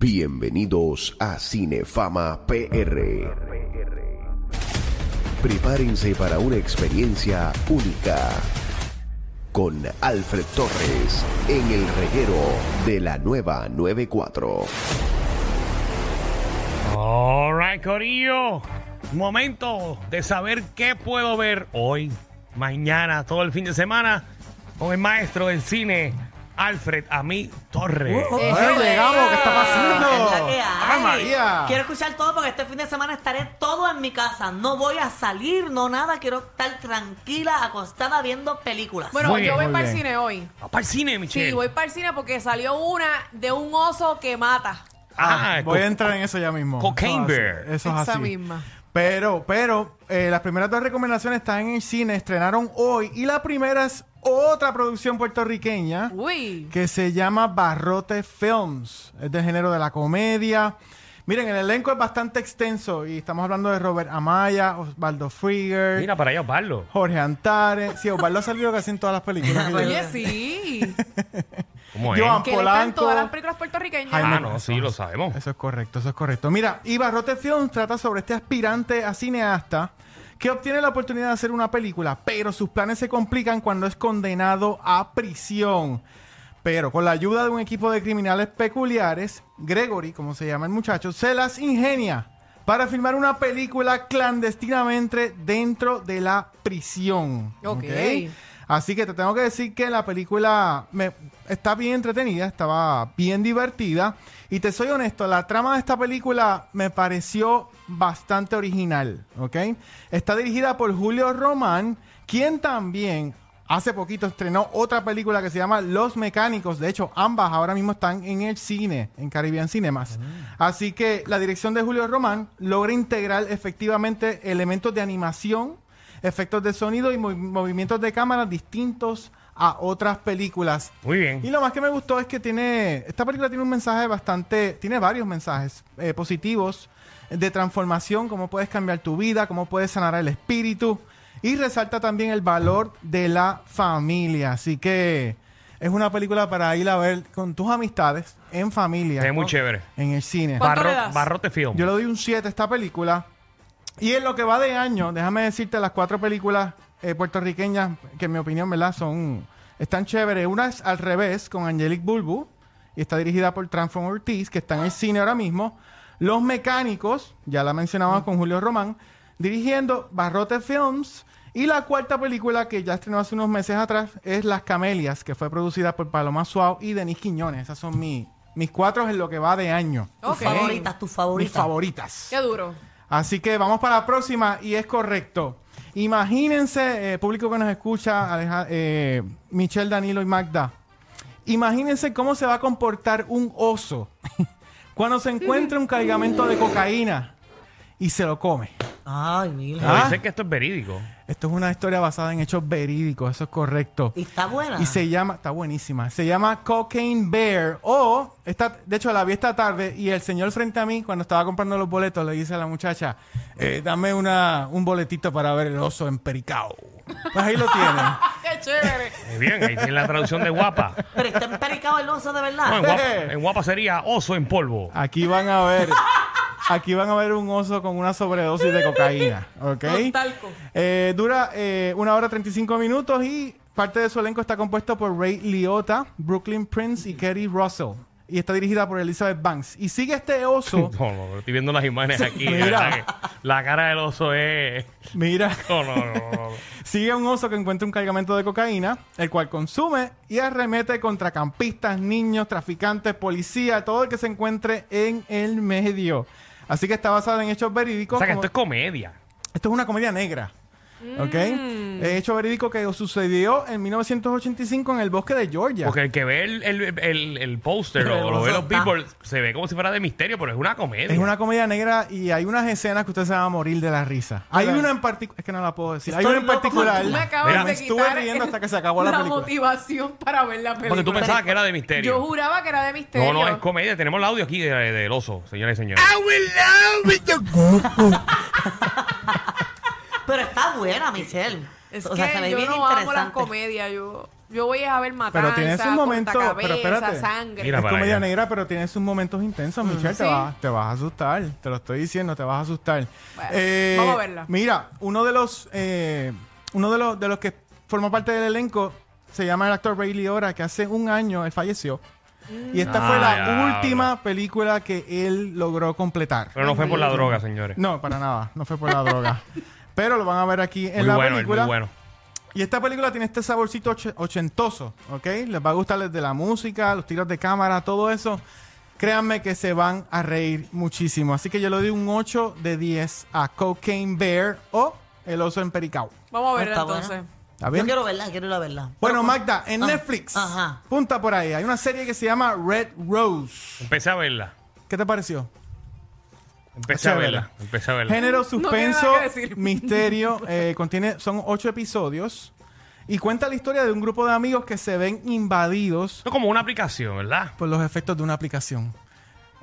Bienvenidos a Cinefama PR. Prepárense para una experiencia única con Alfred Torres en el reguero de la nueva 94. Alright, Corillo. Momento de saber qué puedo ver hoy, mañana, todo el fin de semana con el maestro del cine, Alfred Ami Torres. Ay, llegamos, ¿qué está pasando? Es la que hay. ¡Ay, María! Quiero escuchar todo porque este fin de semana estaré todo en mi casa. No voy a salir, no nada. Quiero estar tranquila, acostada viendo películas. Bueno, Muy bien, yo voy muy para el bien. cine hoy. Va para el cine, Michelle. Sí, voy para el cine porque salió una de un oso que mata. Ah, Voy co- a entrar en eso ya mismo. Cocaine Eso es así, Bear. Eso es Esa así. misma. Pero, pero, eh, las primeras dos recomendaciones están en el cine, estrenaron hoy. Y la primera es otra producción puertorriqueña Uy. que se llama Barrote Films. Es del género de la comedia. Miren, el elenco es bastante extenso y estamos hablando de Robert Amaya, Osvaldo Frieger, Mira para allá, Osvaldo. Jorge Antares. Sí, Osvaldo ha salido casi en todas las películas. Oye, sí. ¿Cómo es? Joan que Polanco. todas las películas puertorriqueñas. Jaime Ah, no, sí, lo sabemos. Eso es correcto, eso es correcto. Mira, y Barrote Films trata sobre este aspirante a cineasta que obtiene la oportunidad de hacer una película, pero sus planes se complican cuando es condenado a prisión. Pero con la ayuda de un equipo de criminales peculiares, Gregory, como se llama el muchacho, se las ingenia para filmar una película clandestinamente dentro de la prisión. Ok. Así que te tengo que decir que la película me, está bien entretenida, estaba bien divertida. Y te soy honesto, la trama de esta película me pareció bastante original, ¿ok? Está dirigida por Julio Román, quien también hace poquito estrenó otra película que se llama Los Mecánicos. De hecho, ambas ahora mismo están en el cine, en Caribbean Cinemas. Así que la dirección de Julio Román logra integrar efectivamente elementos de animación, efectos de sonido y movi- movimientos de cámara distintos a otras películas. Muy bien. Y lo más que me gustó es que tiene, esta película tiene un mensaje bastante, tiene varios mensajes eh, positivos de transformación, cómo puedes cambiar tu vida, cómo puedes sanar el espíritu y resalta también el valor de la familia. Así que es una película para ir a ver con tus amistades, en familia. Es muy ¿no? chévere. En el cine. ¿Cuánto Barro- le das? Barrote Film. Yo le doy un 7 a esta película. Y en lo que va de año, déjame decirte las cuatro películas eh, puertorriqueñas que en mi opinión, ¿verdad? Son, están chéveres. Una es Al Revés con Angelique Bulbu y está dirigida por Transform Ortiz, que está en el cine ahora mismo. Los Mecánicos, ya la mencionamos con Julio Román, dirigiendo Barrote Films. Y la cuarta película que ya estrenó hace unos meses atrás es Las Camelias, que fue producida por Paloma Suau y Denis Quiñones. Esas son mi- mis cuatro en lo que va de año. tus Ok. favoritas, tus Mis favoritas. favoritas. Qué duro. Así que vamos para la próxima y es correcto. Imagínense, eh, público que nos escucha, Aleja- eh, Michelle, Danilo y Magda. Imagínense cómo se va a comportar un oso cuando se encuentre un cargamento de cocaína y se lo come. Ay, mira. Ah. dicen que esto es verídico. Esto es una historia basada en hechos verídicos, eso es correcto. Y está buena. Y se llama, está buenísima, se llama Cocaine Bear. O, esta, de hecho la vi esta tarde y el señor frente a mí, cuando estaba comprando los boletos, le dice a la muchacha, eh, dame una, un boletito para ver el oso en Pericao. Pues ahí lo tienen. Qué chévere. Eh, bien, ahí tiene la traducción de guapa. Pero está empericado el oso de No, verdad. en, guapa en guapa sería oso en polvo. Aquí van a ver, aquí van a ver un oso con una sobredosis de cocaína, ¿ok? Talco. Eh, dura eh, una hora 35 minutos y parte de su elenco está compuesto por Ray Liotta, Brooklyn Prince y Kerry Russell. Y está dirigida por Elizabeth Banks. Y sigue este oso. No, no, estoy viendo las imágenes aquí. Mira. La cara del oso es. Mira, no, no, no. sigue un oso que encuentra un cargamento de cocaína, el cual consume y arremete contra campistas, niños, traficantes, policía, todo el que se encuentre en el medio. Así que está basada en hechos verídicos. O sea que como- esto es comedia. Esto es una comedia negra. ¿Ok? Es hecho verídico que sucedió en 1985 en el bosque de Georgia. Porque el que ve el, el, el, el póster o lo ve los people se ve como si fuera de misterio, pero es una comedia. Es una comedia negra y hay unas escenas que usted se va a morir de la risa. Hay una en particular, es que no la puedo decir. Hay Estoy una en particular. me acabas Mira, de me estuve quitar riendo hasta que se acabó la película. motivación para ver la película. Porque tú pensabas que era de misterio. Yo juraba que era de misterio. no, no, es comedia. Tenemos el audio aquí de- de- del oso, señores y señores. Pero está buena, Michelle. Es o sea, que se ve yo bien no amo las comedias. Yo... Yo voy a ver matanza, Pero tiene sus momentos- cortacabezas, pero espérate. sangre. Mira es comedia negra, pero tiene sus momentos intensos, Michelle. Te, vas, te vas a asustar. Te lo estoy diciendo, te vas a asustar. Bueno, vamos a verla. Mira, uno de los eh, uno de los de los que forma parte del elenco se llama el actor Ray Liotta, que hace un año él falleció. Y esta Ah, fue la diablo. última película que él logró completar. Pero no fue por la droga, señores. No, para nada, no fue por la droga. Pero lo van a ver aquí en muy la bueno, película. muy bueno. Y esta película tiene este saborcito och- ochentoso, ¿ok? Les va a gustar desde la música, los tiros de cámara, todo eso. Créanme que se van a reír muchísimo. Así que yo le doy un 8 de 10 a Cocaine Bear o El Oso en Pericao. Vamos a verla Está entonces. buena. ¿Está Yo quiero verla, quiero ir a verla. Bueno, Magda, en Ah, Netflix, Ajá. punta por ahí, hay una serie que se llama Red Rose. Empecé a verla. ¿Qué te pareció? Empecé a verla. Empecé a verla. Género, suspenso, misterio. eh, contiene, son ocho episodios. Y cuenta la historia de un grupo de amigos que se ven invadidos es como una aplicación, ¿verdad? por los efectos de una aplicación.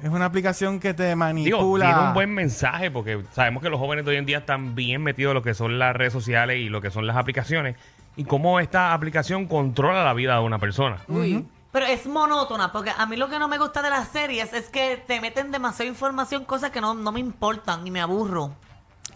Es una aplicación que te Digo, manipula. tiene un buen mensaje porque sabemos que los jóvenes de hoy en día están bien metidos en lo que son las redes sociales y lo que son las aplicaciones y cómo esta aplicación controla la vida de una persona. Uy. Pero es monótona, porque a mí lo que no me gusta de las series es que te meten demasiada información, cosas que no, no me importan y me aburro.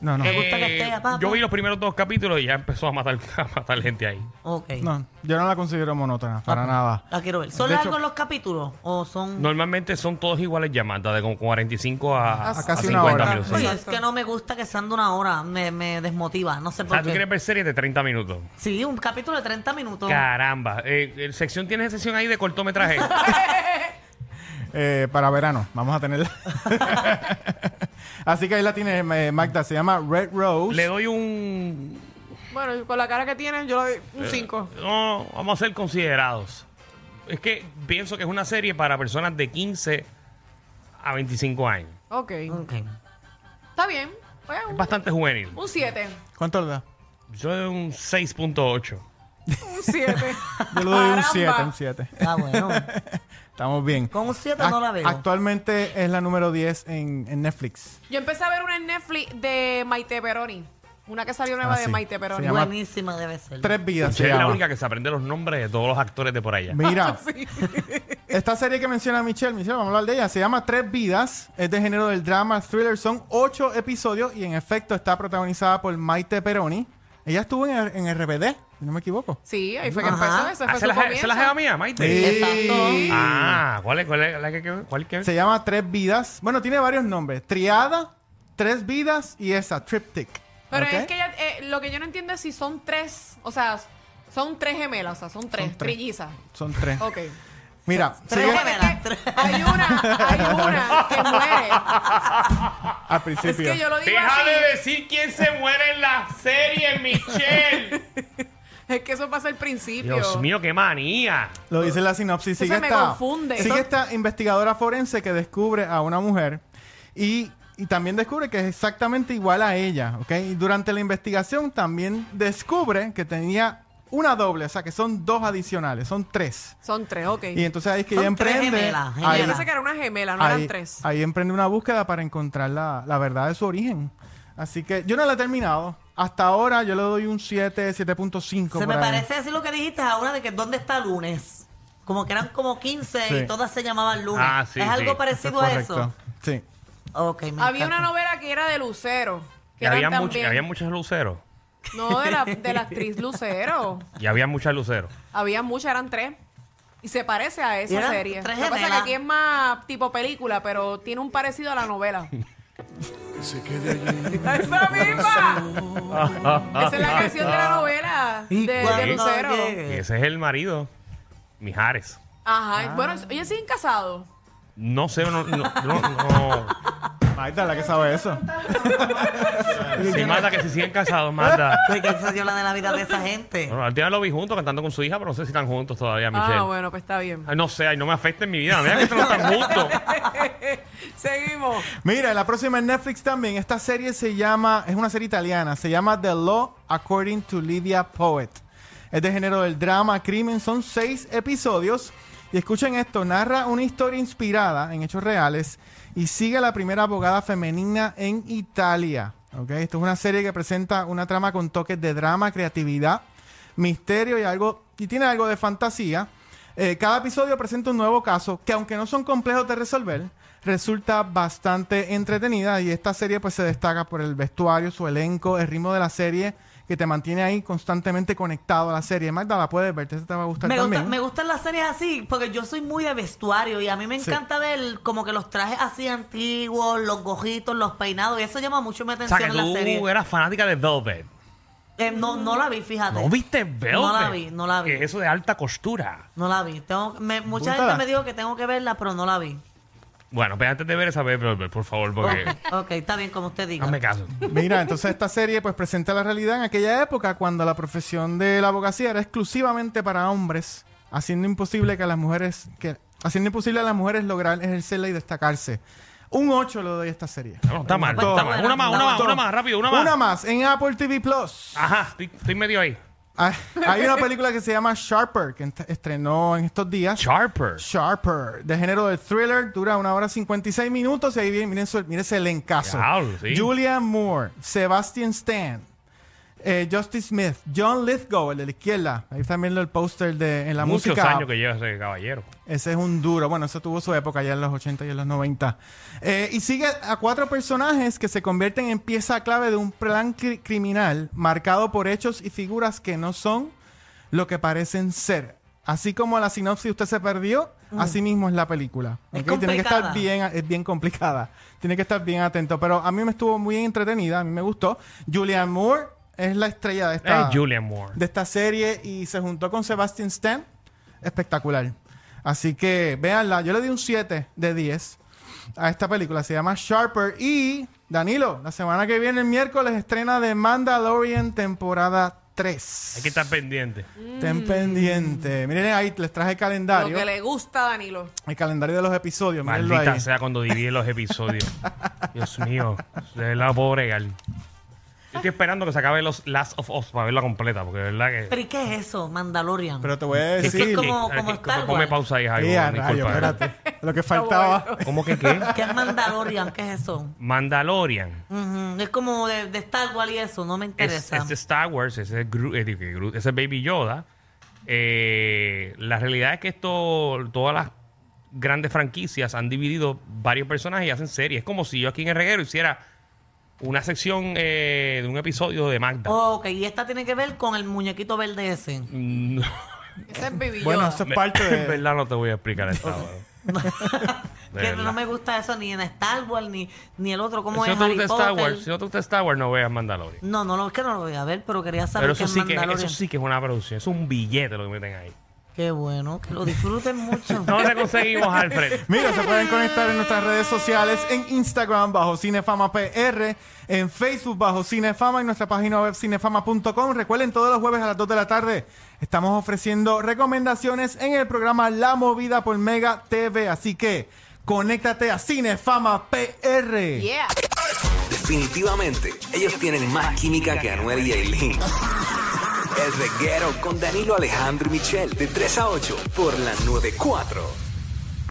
No, no. Me gusta que esté, papá. yo vi los primeros dos capítulos y ya empezó a matar, a matar gente ahí. Ok. No, yo no la considero monótona, para nada. La quiero ver. ¿Son De hecho- largos los capítulos o son...? Normalmente son todos iguales llamadas, de como 45 a, A casi a una 50 hora. minutos. Oye, sí. es Exacto. que no me gusta que sean de una hora. Me, me desmotiva. No sé O por sea, tú qué. quieres ver series de 30 minutos. Sí, un capítulo de 30 minutos. Caramba. Eh, eh, sección tienes sección ahí de cortometraje. Eh, para verano, vamos a tenerla. Así que ahí la tiene eh, Magda, se llama Red Rose. Le doy un. Bueno, con la cara que tienes, yo le doy un Eh. 5. No, vamos a ser considerados. Es que pienso que es una serie para personas de 15 a 25 años. Ok. Está bien. Pues, Es bastante juvenil. un 7. ¿Cuánto le da? Yo doy un 6.8. Un 7. Yo le doy un Caramba. 7, un 7. Ah, bueno. Estamos bien. Con un 7 no la veo. Actualmente es la número 10 en, en Netflix. Yo empecé a ver una en Netflix de Maite Peroni. Una que salió nueva Ah, de sí. Maite Peroni. Se llama- Buenísima debe ser. Tres vidas se es la llama. única que se aprende los nombres de todos los actores de por allá. Mira, esta serie que menciona Michelle, Michelle, vamos a hablar de ella, se llama Tres Vidas, es de género del drama thriller, son ocho episodios y en efecto está protagonizada por Maite Peroni. Ella estuvo en, en RBD, si no me equivoco. Sí, ahí fue que Ajá. empezó. Ese Ah, fue ¿se su la, comienzo. ¿se la jeva mía, Maite? Sí. Exacto. Ah, ¿cuál es, cuál es la que, que- cuál que- Se llama Tres Vidas. Bueno, tiene varios nombres. Triada, Tres Vidas y esa, Triptych. Pero ¿Ok? es que ella- eh, lo que yo no entiendo es si son tres, o sea, son tres gemelas, o sea, son tres, Son tres. trillizas. Son tres. Ok. Mira, Tres sigue gemelas. tres- Hay una, hay una que muere. al Es principio. que yo lo digo Deja así. de decir quién se muere en la serie, Michelle. Es que eso pasa al principio. Dios mío, qué manía. Lo dice la sinopsis. Eso Sigue me esta, confunde. Sigue Eso- esta investigadora forense que descubre a una mujer y, y también descubre que es exactamente igual a ella, ¿ok? Y durante la investigación también descubre que tenía una doble, o sea que son dos adicionales, son tres. Son tres, ok. Y entonces ahí es que Son ella tres emprende. gemelas, ahí- Yo gemelas. pensé que era una gemela, no ahí, eran tres. ahí emprende una búsqueda para encontrar la, la verdad de su origen. Así que yo no la he terminado. Hasta ahora yo le doy un 7, 7.5. Se por me ahí. parece así lo que dijiste ahora de que ¿dónde está lunes? Como que eran como 15 Sí. y todas se llamaban lunes. Ah, sí, ¿Es sí. algo parecido a correcto. eso? Sí. Ok, me Había una encanta. novela que era de Lucero. Que Y había, eran much- también- había muchos luceros. No, de la, de la actriz Lucero. Y había muchas luceros. Había muchas, eran tres. Y se parece a Y esa eran serie. tres Lo que pasa es que gemelas. aquí es más tipo película, pero tiene un parecido a la novela. ¡Esa misma! Esa es la canción de la novela de, de Lucero. Y ese es el marido, Mijares. Ajá. Bueno, ellos siguen casados. No sé, no, no, no, no. Magda, la que sabe eso. Sí, Marta, que si siguen casados, Marta. Pues que se dio la de la vida de esa gente. Bueno, al día lo vi juntos cantando con su hija, pero no sé si están juntos todavía, Michelle. Ah, bueno, pues está bien. Ay, no sé, ay, no me afecta en mi vida. Mira que no están juntos. Seguimos. Mira, la próxima en Netflix también. Esta serie se llama, es una serie italiana, se llama The Law According to Lydia Poet. Es de género del drama, crimen, son seis episodios. Y escuchen esto, narra una historia inspirada en hechos reales y sigue a la primera abogada femenina en Italia. ¿ok? Esto es una serie que presenta una trama con toques de drama, creatividad, misterio y algo y tiene algo de fantasía. Eh, cada episodio presenta un nuevo caso que aunque no son complejos de resolver, resulta bastante entretenida y esta serie pues se destaca por el vestuario, su elenco, el ritmo de la serie que te mantiene ahí constantemente conectado a la serie. Magda, la puedes ver, te te va a gustar Me, gusta- también. me gustan las series así, porque yo soy muy de vestuario y a mí me Sí. encanta ver como que los trajes así antiguos, los gojitos, los peinados, y eso llama mucho mi O sea, atención que en la serie. tú eras fanática de Velvet. Eh, no, no la vi, fíjate. ¿No viste Velvet? No la vi, no la vi. Que eso de alta costura. No la vi. Tengo, me- mucha gente me dijo que tengo que verla, pero no la vi. Bueno, pero antes de ver esa Velvet, por favor, porque... Ok, ok, está bien, como usted diga. Hazme caso. Mira, entonces esta serie pues presenta la realidad en aquella época cuando la profesión de la abogacía era exclusivamente para hombres, haciendo imposible que las mujeres que haciendo imposible a las mujeres lograr ejercerla y destacarse. Un 8 le doy a esta serie. No, está mal, está mal. Una más, una más, una más, rápido, una más. Una más en Apple TV Plus. Ajá, estoy, estoy medio ahí. Ah, Hay una película que se llama Sharper que estrenó en estos días. Sharper. Sharper, de género de thriller, dura una hora 56 minutos y ahí viene, miren, miren ese elencazo. Sí. Julianne Moore, Sebastian Stan, eh, Justice Smith, John Lithgow, el de la izquierda. Ahí también el póster de en la Muchos música. años que lleva ese caballero. Ese es un duro. Bueno, eso tuvo su época ya en los 80 y en los 90. Eh, y sigue a cuatro personajes que se convierten en pieza clave de un plan cri- criminal marcado por hechos y figuras que no son lo que parecen ser. Así como la sinopsis usted se perdió, así mismo es la película. Mm. Es. Tiene que estar bien, es bien complicada. Tiene que estar bien atento. Pero a mí me estuvo muy entretenida, a mí me gustó. Julianne Moore es la estrella de esta Es Julian Moore. de esta serie y se juntó con Sebastian Stan. Espectacular. Así que véanla. Yo le di un 7 de 10 a esta película. Se llama Sharper. Y Danilo, la semana que viene, el miércoles, estrena de Mandalorian temporada 3. Hay que estar pendiente. Estén pendientes. Miren ahí, les traje el Lo calendario. que le gusta a Danilo. El calendario de los episodios. Mírenlo Maldita ahí. sea cuando divide los episodios. Dios mío, de verdad bregar. Yo estoy esperando que se acabe los Last of Us para verla completa, porque de verdad que. ¿Pero y qué es eso, Mandalorian? Pero te voy a Es que decir. es como- como Star Ponme Wars. pausa ahí, Jaime. A disculpa. rayos, espérate. Lo que faltaba. ¿Cómo que qué? ¿Qué es Mandalorian? ¿Qué es eso? Mandalorian. Ujú, Es como de, de Star Wars y eso, no me Es, interesa. es de Star Wars, ese es, Gru- eh, digo, que Groot, ese es Baby Yoda. Eh, la realidad es que esto, todas las grandes franquicias han dividido varios personajes y hacen series. Es como si yo aquí en el reguero hiciera una sección eh, de un episodio de Magda. ok, y esta tiene que ver con el muñequito verde ese. No, Ese es Baby Bueno, Yoda. eso es parte en de. verdad no te voy a explicar esta hora. De que verdad. no me gusta eso ni en Star Wars ni, ni el otro, ¿cómo si es no te Harry gusta Star Potter? Wars, si no te gusta Star Wars, no veas Mandalorian. No, no, no, es que no lo voy a ver, pero quería saber Pero qué eso es sí, que, Mandalorian. eso sí que es una producción. Es un billete lo que meten ahí. Qué bueno, que lo disfruten mucho. ¿Dónde conseguimos, Alfred? Mira, se pueden conectar en nuestras redes sociales, en Instagram bajo Cinefama PR, en Facebook bajo Cinefama y nuestra página web cinefama.com. Recuerden, todos los jueves a las 2 de la tarde estamos ofreciendo recomendaciones en el programa La Movida por Mega TV. Así que conéctate a Cinefama PR. Yeah. Definitivamente, ellos tienen más química que Anuel y Aileen. El reguero con Danilo Alejandro y Michel, de 3 a 8, por la 94.